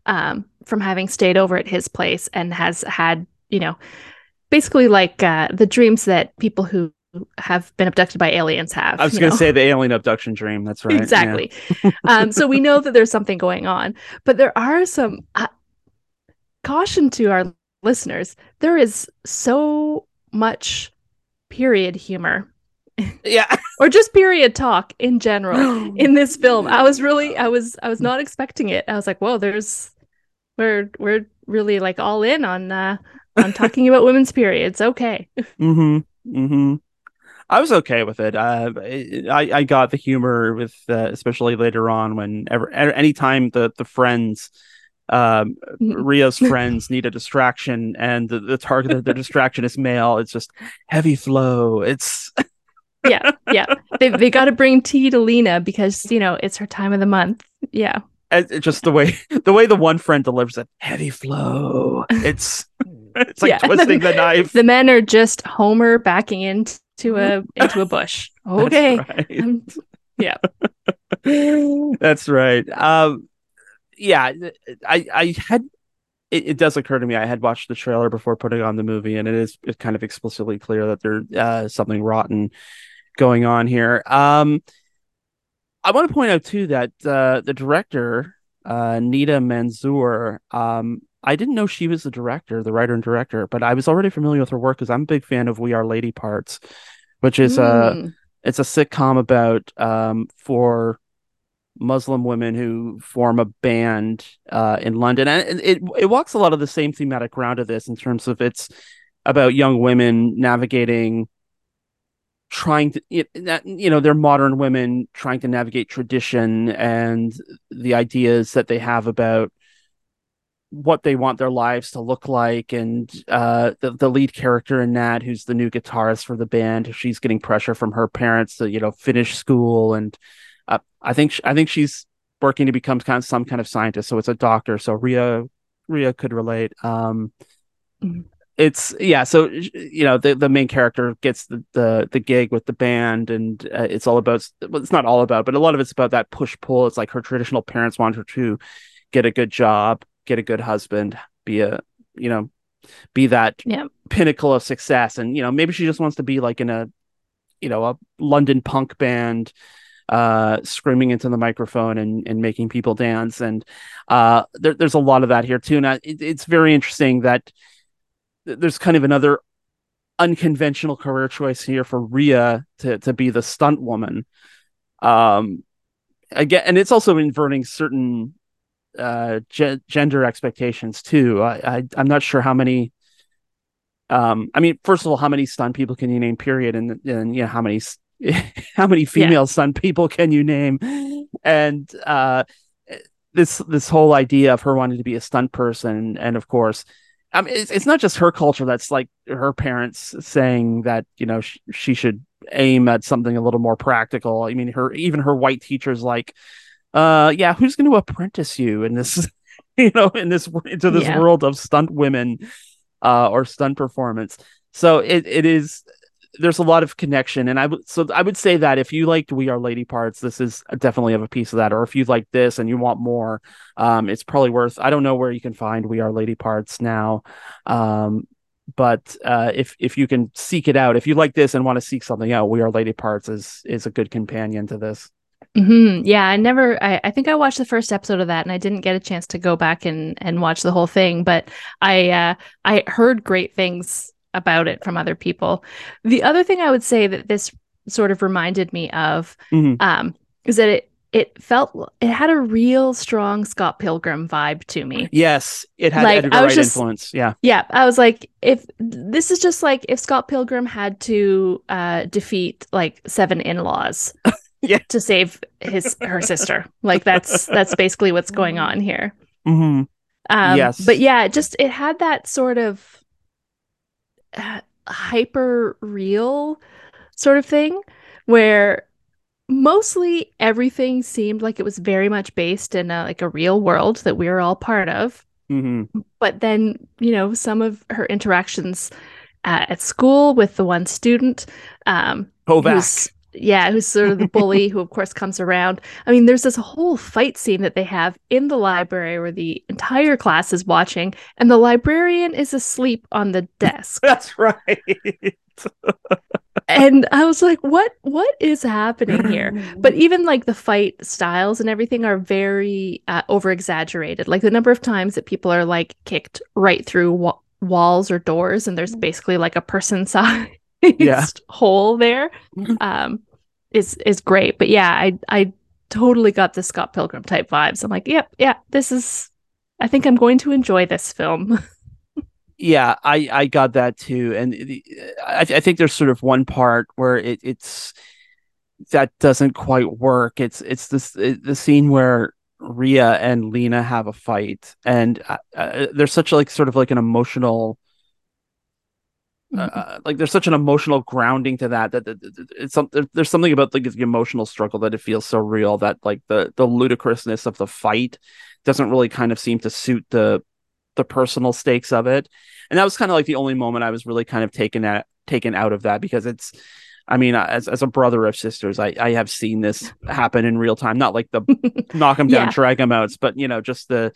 um, from having stayed over at his place and has had you know basically like uh, the dreams that people who have been abducted by aliens have. i was gonna say the alien abduction dream that's right yeah. Exactly. um, so we know that there's something going on, but there are some uh, caution to our listeners. There is so much period humor Yeah. or just period talk in general in this film. I was really I was I was not expecting it. I was like, whoa, there's we're we're really like all in on uh on talking about women's periods. Okay. Mm-hmm. Mm-hmm. I was okay with it. Uh, I I got the humor with, uh, especially later on when ever anytime the the friends, um, Mhm. Ria's friends need a distraction, and the, the target of the distraction is male. It's just heavy flow. It's Yeah, yeah. They they gotta bring tea to Lena because you know it's her time of the month. Yeah. it's it's just the way the way the one friend delivers it. Heavy flow. It's it's like Yeah. twisting the knife. The men are just Homer backing into a into a bush. That's Okay. right. Um, yeah. That's right. Um, yeah, I I had it, it does occur to me I had watched the trailer before putting on the movie, and it is it's kind of explicitly clear that there's uh, something rotten going on here. Um, I want to point out too that uh, the director uh, Nida Manzoor, um, I didn't know she was the director, the writer and director, but I was already familiar with her work because I'm a big fan of We Are Lady Parts, which is uh Mm. it's a sitcom about um four Muslim women who form a band uh in London. And it it walks a lot of the same thematic ground of this in terms of it's about young women navigating trying to you know they're modern women trying to navigate tradition and the ideas that they have about what they want their lives to look like. And uh the, the lead character in that who's the new guitarist for the band she's getting pressure from her parents to you know finish school and i think sh- i think she's working to become kind of some kind of scientist. So it's a doctor. So ria ria could relate. Um Mhm. it's yeah so you know the the main character gets the the, the gig with the band and uh, it's all about well, it's not all about but a lot of it's about that push pull. It's like her traditional parents want her to get a good job get a good husband be a you know be that Yeah. pinnacle of success. And you know maybe she just wants to be like in a you know a london punk band uh screaming into the microphone and and making people dance. And uh there, there's a lot of that here too. And I, it, it's very interesting that there's kind of another unconventional career choice here for Ria to to be the stunt woman. Um again and it's also inverting certain uh ge- gender expectations too. I, I i'm not sure how many um i mean first of all how many stunt people can you name period? And and you know how many how many female stunt people can you name and uh this this whole idea of her wanting to be a stunt person and of course I mean, it's, it's not just her culture that's like her parents saying that you know sh- she should aim at something a little more practical. I mean, her even her white teachers like, uh, yeah, who's going to apprentice you in this, you know, in this into this Yeah. world of stunt women, uh, or stunt performance. So it it is. There's a lot of connection, and I would so I would say that if you liked We Are Lady Parts, this is definitely of a piece of that. Or if you like this and you want more, um, it's probably worth. I don't know where you can find We Are Lady Parts now, um, but uh, if if you can seek it out, if you like this and want to seek something out, We Are Lady Parts is is a good companion to this. hmm Yeah, I never. I, I think I watched the first episode of that, and I didn't get a chance to go back and and watch the whole thing. But I uh, I heard great things about it from other people. The other thing I would say that this sort of reminded me of Mhm. um, is that it it felt it had a real strong Scott Pilgrim vibe to me. Yes, it had Like, Edgar I was Wright just- influence. Yeah, Yeah, I was like, if this is just like if Scott Pilgrim had to uh, defeat like seven in-laws, Yeah. to save his her sister, like that's that's basically what's going on here. hmm Um, Yes. but yeah, it just it had that sort of uh, hyper real sort of thing where mostly everything seemed like it was very much based in a, like a real world that we were all part of hmm but then you know some of her interactions uh, at school with the one student um Kovac. Yeah who's sort of the bully who of course comes around. I mean there's this whole fight scene that they have in the library where the entire class is watching and the librarian is asleep on the desk. That's right. and i was like what what is happening here? But even like the fight styles and everything are very uh, over exaggerated like the number of times that people are like kicked right through wa- walls or doors and there's basically like a person size Yeah. hole there um is is great. But yeah i i totally got the scott pilgrim type vibes. I'm like yep yeah this is i think i'm going to enjoy this film. Yeah i i got that too. And the, I, I think there's sort of one part where it, it's that doesn't quite work. It's it's this it, the scene where ria and lena have a fight. And uh, uh, there's such like sort of like an emotional Uh, mm-hmm. uh, like there's such an emotional grounding to that that, that, that it's something there's something about like the emotional struggle that it feels so real that like the the ludicrousness of the fight doesn't really kind of seem to suit the the personal stakes of it and that was kind of like the only moment i was really kind of taken at taken out of that because it's i mean uh, as, as a brother of sisters i i have seen this happen in real time not like the knock them down Yeah. drag them out, but you know just the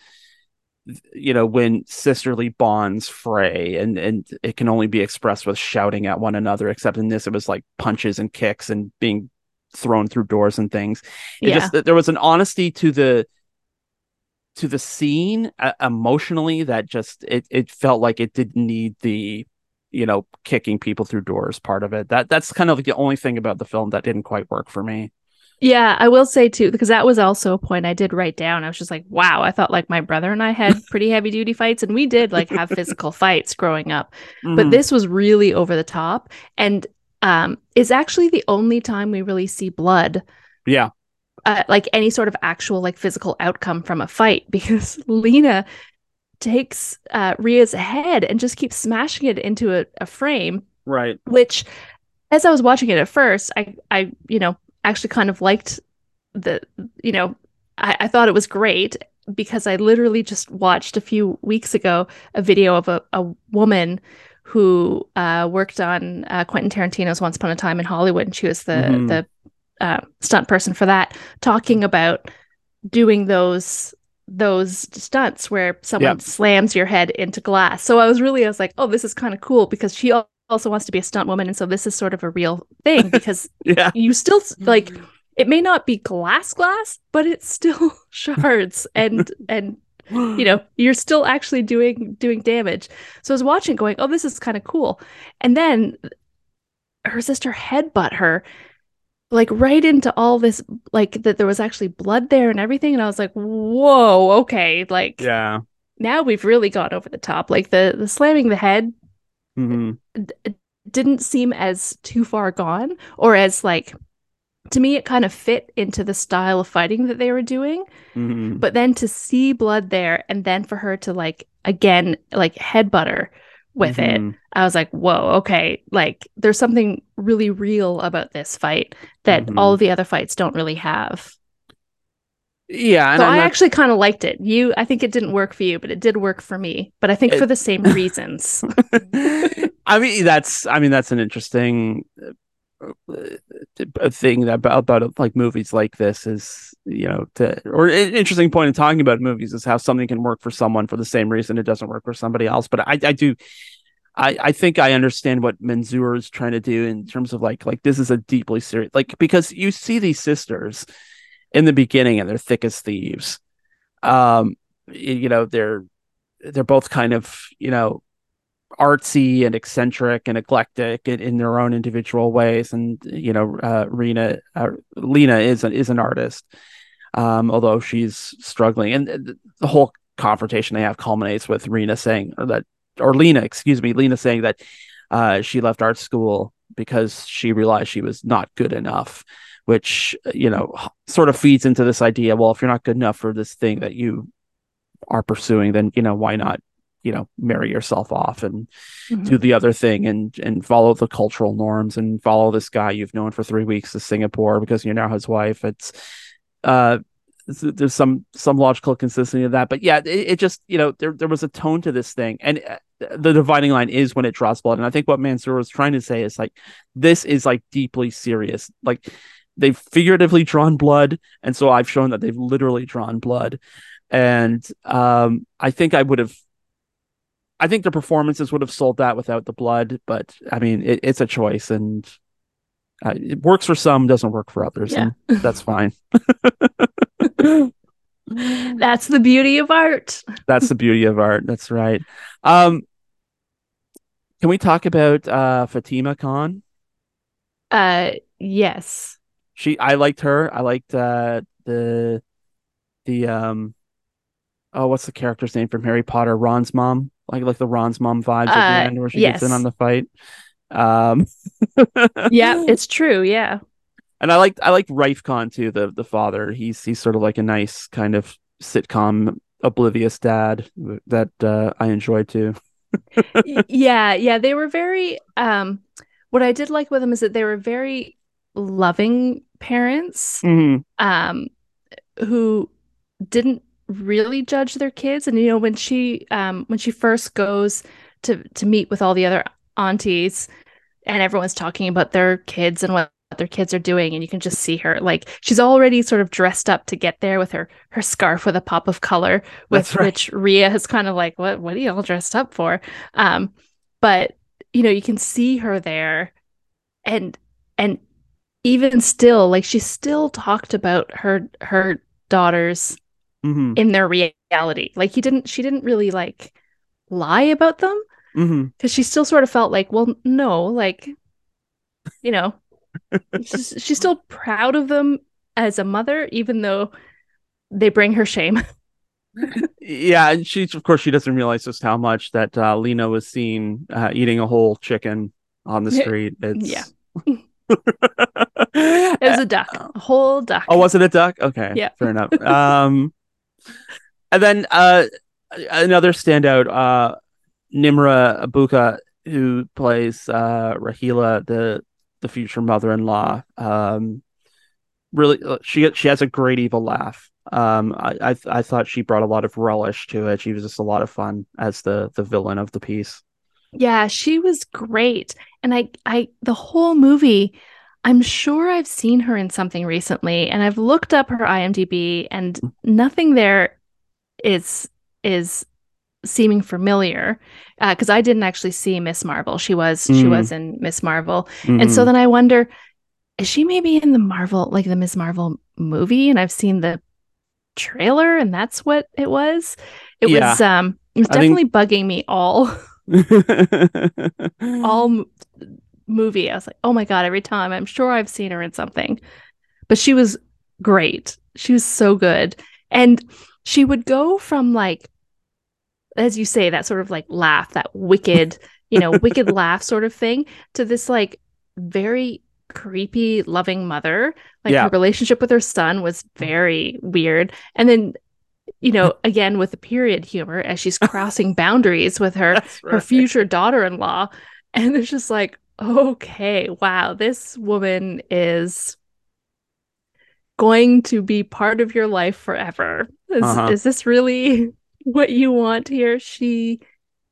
you know when sisterly bonds fray and and it can only be expressed with shouting at one another except in this it was like punches and kicks and being thrown through doors and things. It Yeah. just there was an honesty to the to the scene uh, emotionally that just it it felt like it didn't need the you know kicking people through doors part of it. That that's kind of like the only thing about the film that didn't quite work for me Yeah, I will say too, because that was also a point I did write down. I was just like, wow, I thought like my brother and I had pretty heavy duty fights, and we did like have physical fights growing up. But Mhm. this was really over the top. And um is actually the only time we really see blood, yeah uh, like any sort of actual like physical outcome from a fight, because Lena takes uh Ria's head and just keeps smashing it into a, a frame right which as I was watching it at first, I, I, you know, actually kind of liked the, you know, I, I thought it was great because I literally just watched a few weeks ago a video of a, a woman who uh, worked on uh, Quentin Tarantino's Once Upon a Time in Hollywood. And she was the, Mhm. the uh, stunt person for that, talking about doing those those stunts where someone Yep. slams your head into glass. So I was really, I was like, oh, this is kind of cool because she also wants to be a stunt woman, and so this is sort of a real thing because yeah. you still like mm-hmm. it may not be glass glass, but it's still shards and and you know you're still actually doing doing damage. So I was watching, going, oh, this is kind of cool, and then her sister headbutt her like right into all this like that there was actually blood there and everything and i was like whoa okay like yeah. now we've really gone over the top. Like the the slamming the head mm-hmm. Hmm didn't seem as too far gone or as like to me it kind of fit into the style of fighting that they were doing hmm but then to see blood there and then for her to like again like headbutt her with it Mhm. i was like whoa okay like there's something really real about this fight that Mhm. all the other fights don't really have yeah and so I'm i not- actually kind of liked it you i think it didn't work for you but it did work for me but i think It- for the same reasons I mean, that's I mean that's an interesting uh, thing about about like movies like this is you know to or an interesting point in talking about movies is how something can work for someone for the same reason it doesn't work for somebody else. But I I do. I, I think I understand what Manzoor is trying to do in terms of like like this is a deeply serious like because you see these sisters in the beginning and they're thick as thieves. Um, you know they're they're both kind of you know artsy and eccentric and eclectic in, in their own individual ways. And you know, uh, Rena, uh, Lena is an is an artist, um, although she's struggling. And the, whole confrontation they have culminates with Rena saying or that, or Lena, excuse me, Lena saying that uh, she left art school because she realized she was not good enough. Which you know sort of feeds into this idea. Well, if you're not good enough for this thing that you are pursuing, then you know why not you know marry yourself off and do the other thing and and follow the cultural norms and follow this guy you've known for three weeks to Singapore because you're now his wife. It's uh there's some some logical consistency of that, but yeah, it, it just you know there there was a tone to this thing, and uh, the dividing line is when it draws blood. And I think what Manzoor was trying to say is like this is like deeply serious, like. They've figuratively drawn blood, and so I've shown that they've literally drawn blood. And um, I think I would have I think the performances would have sold that without the blood, but I mean, it, it's a choice, and uh, it works for some, doesn't work for others, Yeah. and that's fine. that's the beauty of art that's the beauty of art. That's right. Um, Can we talk about uh, Fatima Khan? Uh, yes. She, I liked her. I liked uh, the the um, oh, what's the character's name from Harry Potter? Ron's mom, like like the Ron's mom vibes at Uh, the end where she gets in on the fight. Um, Yeah, it's true. Yeah. and I like I like Rafe Khan too, the the father. He's he's sort of like a nice kind of sitcom oblivious dad that uh, I enjoy too. Yeah, yeah. They were very um what I did like with them is that they were very loving parents Mhm. um who didn't really judge their kids and you know when she um when she first goes to to meet with all the other aunties and everyone's talking about their kids and what their kids are doing and you can just see her like she's already sort of dressed up to get there with her her scarf with a pop of color with right. which Ria is kind of like what what are you all dressed up for um but you know you can see her there and and even still like she still talked about her her daughters Mhm. in their reality like he didn't she didn't really like lie about them because she still sort of felt like well no like you know she's, she's still proud of them as a mother even though they bring her shame Yeah, and she of course she doesn't realize just how much that uh, Lena was seen uh, eating a whole chicken on the street. It's Yeah. it was a duck a whole duck Oh, was it a duck? Okay. Yeah. Fair enough. Um and then uh another standout, uh Nimra Abuka, who plays uh Rahila, the the future mother in law. Um really uh, she she has a great evil laugh. Um I, I I thought she brought a lot of relish to it. She was just a lot of fun as the the villain of the piece. Yeah, she was great. And I I the whole movie, I'm sure I've seen her in something recently and I've looked up her IMDb and nothing there is is seeming familiar because I didn't actually see Miss Marvel. She was she Mm. was in Miss Marvel. And so Mhm. then I wonder is she maybe in the Marvel like the Miss Marvel movie and I've seen the trailer and that's what it was. It Yeah. was um it was I think- definitely bugging me all Mm-hmm. all movie. I was like, oh my God, every time I'm sure I've seen her in something. But she was great. She was so good. And she would go from like, as you say, that sort of like laugh, that wicked, you know, wicked laugh sort of thing to this like very creepy, loving mother. Like Yeah. her relationship with her son was very weird. And then, you know, again with the period humor as she's crossing boundaries with her That's her future daughter-in-law. And it's just like okay wow this woman is going to be part of your life forever. Is, Uh-huh. is this really what you want here? She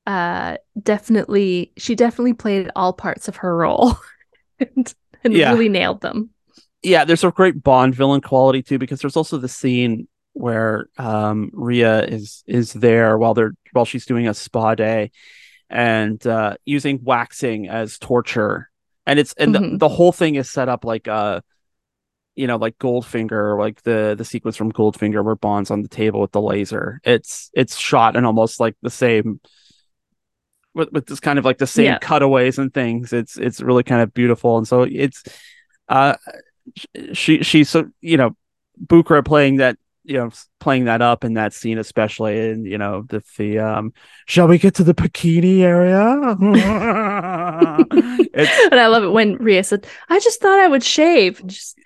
uh definitely she definitely played all parts of her role and, and Yeah. really nailed them. Yeah, there's a great Bond villain quality too, because there's also the scene where um Ria is is there while they're while she's doing a spa day and uh using waxing as torture. And it's and the, Mhm. the whole thing is set up like uh you know, like Goldfinger, like the the sequence from Goldfinger where Bond's on the table with the laser. It's it's shot in almost like the same with, with this kind of like the same Yeah. cutaways and things. It's it's really kind of beautiful. And so it's uh she she's so you know Bukra playing that you know playing that up in that scene especially and you know the the um shall we get to the bikini area? And i love it when ria said i just thought i would shave. Just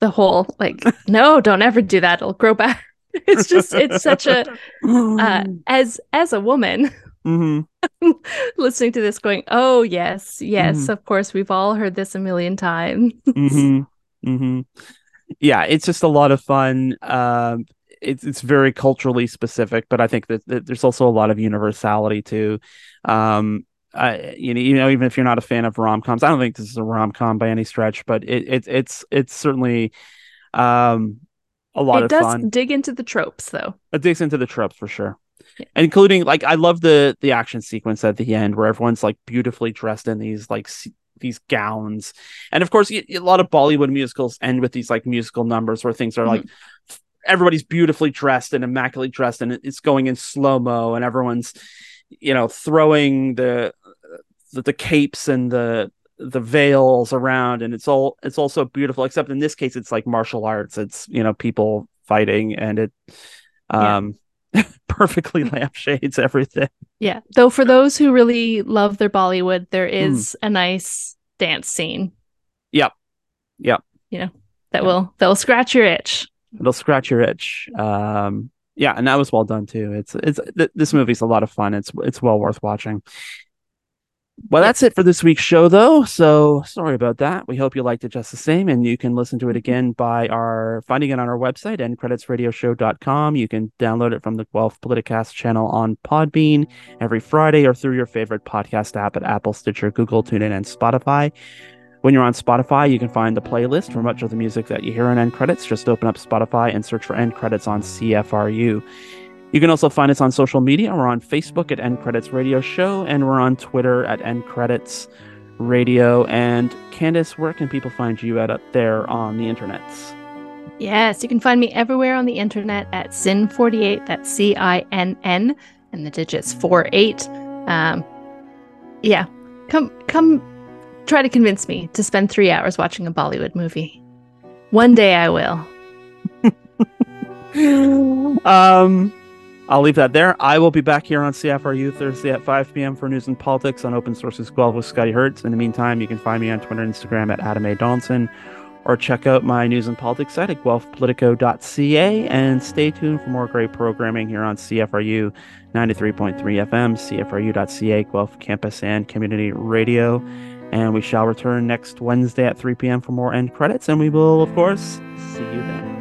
the whole like no don't ever do that. It'll grow back. It's just it's such a uh as as a woman Mhm. listening to this going oh yes yes Mhm. of course we've all heard this a million times. Hmm hmm Yeah, it's just a lot of fun. Um, it's it's very culturally specific, but I think that, that there's also a lot of universality too. Um, I, you know, you know, even if you're not a fan of rom coms, I don't think this is a rom com by any stretch, but it, it it's it's certainly um a lot it of fun. It does dig into the tropes though It digs into the tropes for sure. Yeah. Including like I love the the action sequence at the end where everyone's like beautifully dressed in these like se- these gowns, and of course a lot of Bollywood musicals end with these like musical numbers where things are like mm-hmm. everybody's beautifully dressed and immaculately dressed, and it's going in slow mo, and everyone's you know throwing the the, the capes and the the veils around and it's all it's also beautiful except in this case it's like martial arts. It's you know people fighting and it Yeah. Um, perfectly lampshades everything Yeah. Though for those who really love their Bollywood, there is Hmm. is a nice dance scene. Yep. Yep. You know, that will that will scratch your itch. it'll scratch your itch um yeah and that was well done too it's it's th- this movie's a lot of fun it's it's well worth watching well that's it for this week's show though. So sorry about that. We hope you liked it just the same and you can listen to it mm-hmm. again by our finding it on our website endcreditsradioshow.com you can download it from the guelph politicast channel on podbean every friday or through your favorite podcast app at apple stitcher google tunein and spotify. When you're on Spotify, you can find the playlist for much of the music that you hear on End Credits. Just open up Spotify and search for End Credits on CFRU. You can also find us on social media. We're on Facebook at End Credits Radio Show, and we're on Twitter at End Credits Radio. And Candice, where can people find you at up there on the internet? Yes, you can find me everywhere on the internet at Cinn48. That's C I N N and the digits 4 8. Um, yeah, come, come try to convince me to spend three hours watching a Bollywood movie. One day I will. um, I'll leave that there. I will be back here on CFRU Thursday at 5 p.m. for news and politics on Open Sources 12 with Scotty Hertz. In the meantime, you can find me on Twitter and Instagram at Adam A. Donaldson, or check out my news and politics site at guelphpolitico.ca and stay tuned for more great programming here on CFRU 93.3 FM, CFRU.ca, Guelph Campus and Community Radio. And we shall return next Wednesday at 3 p.m. for more end credits. And we will, of course, see you then.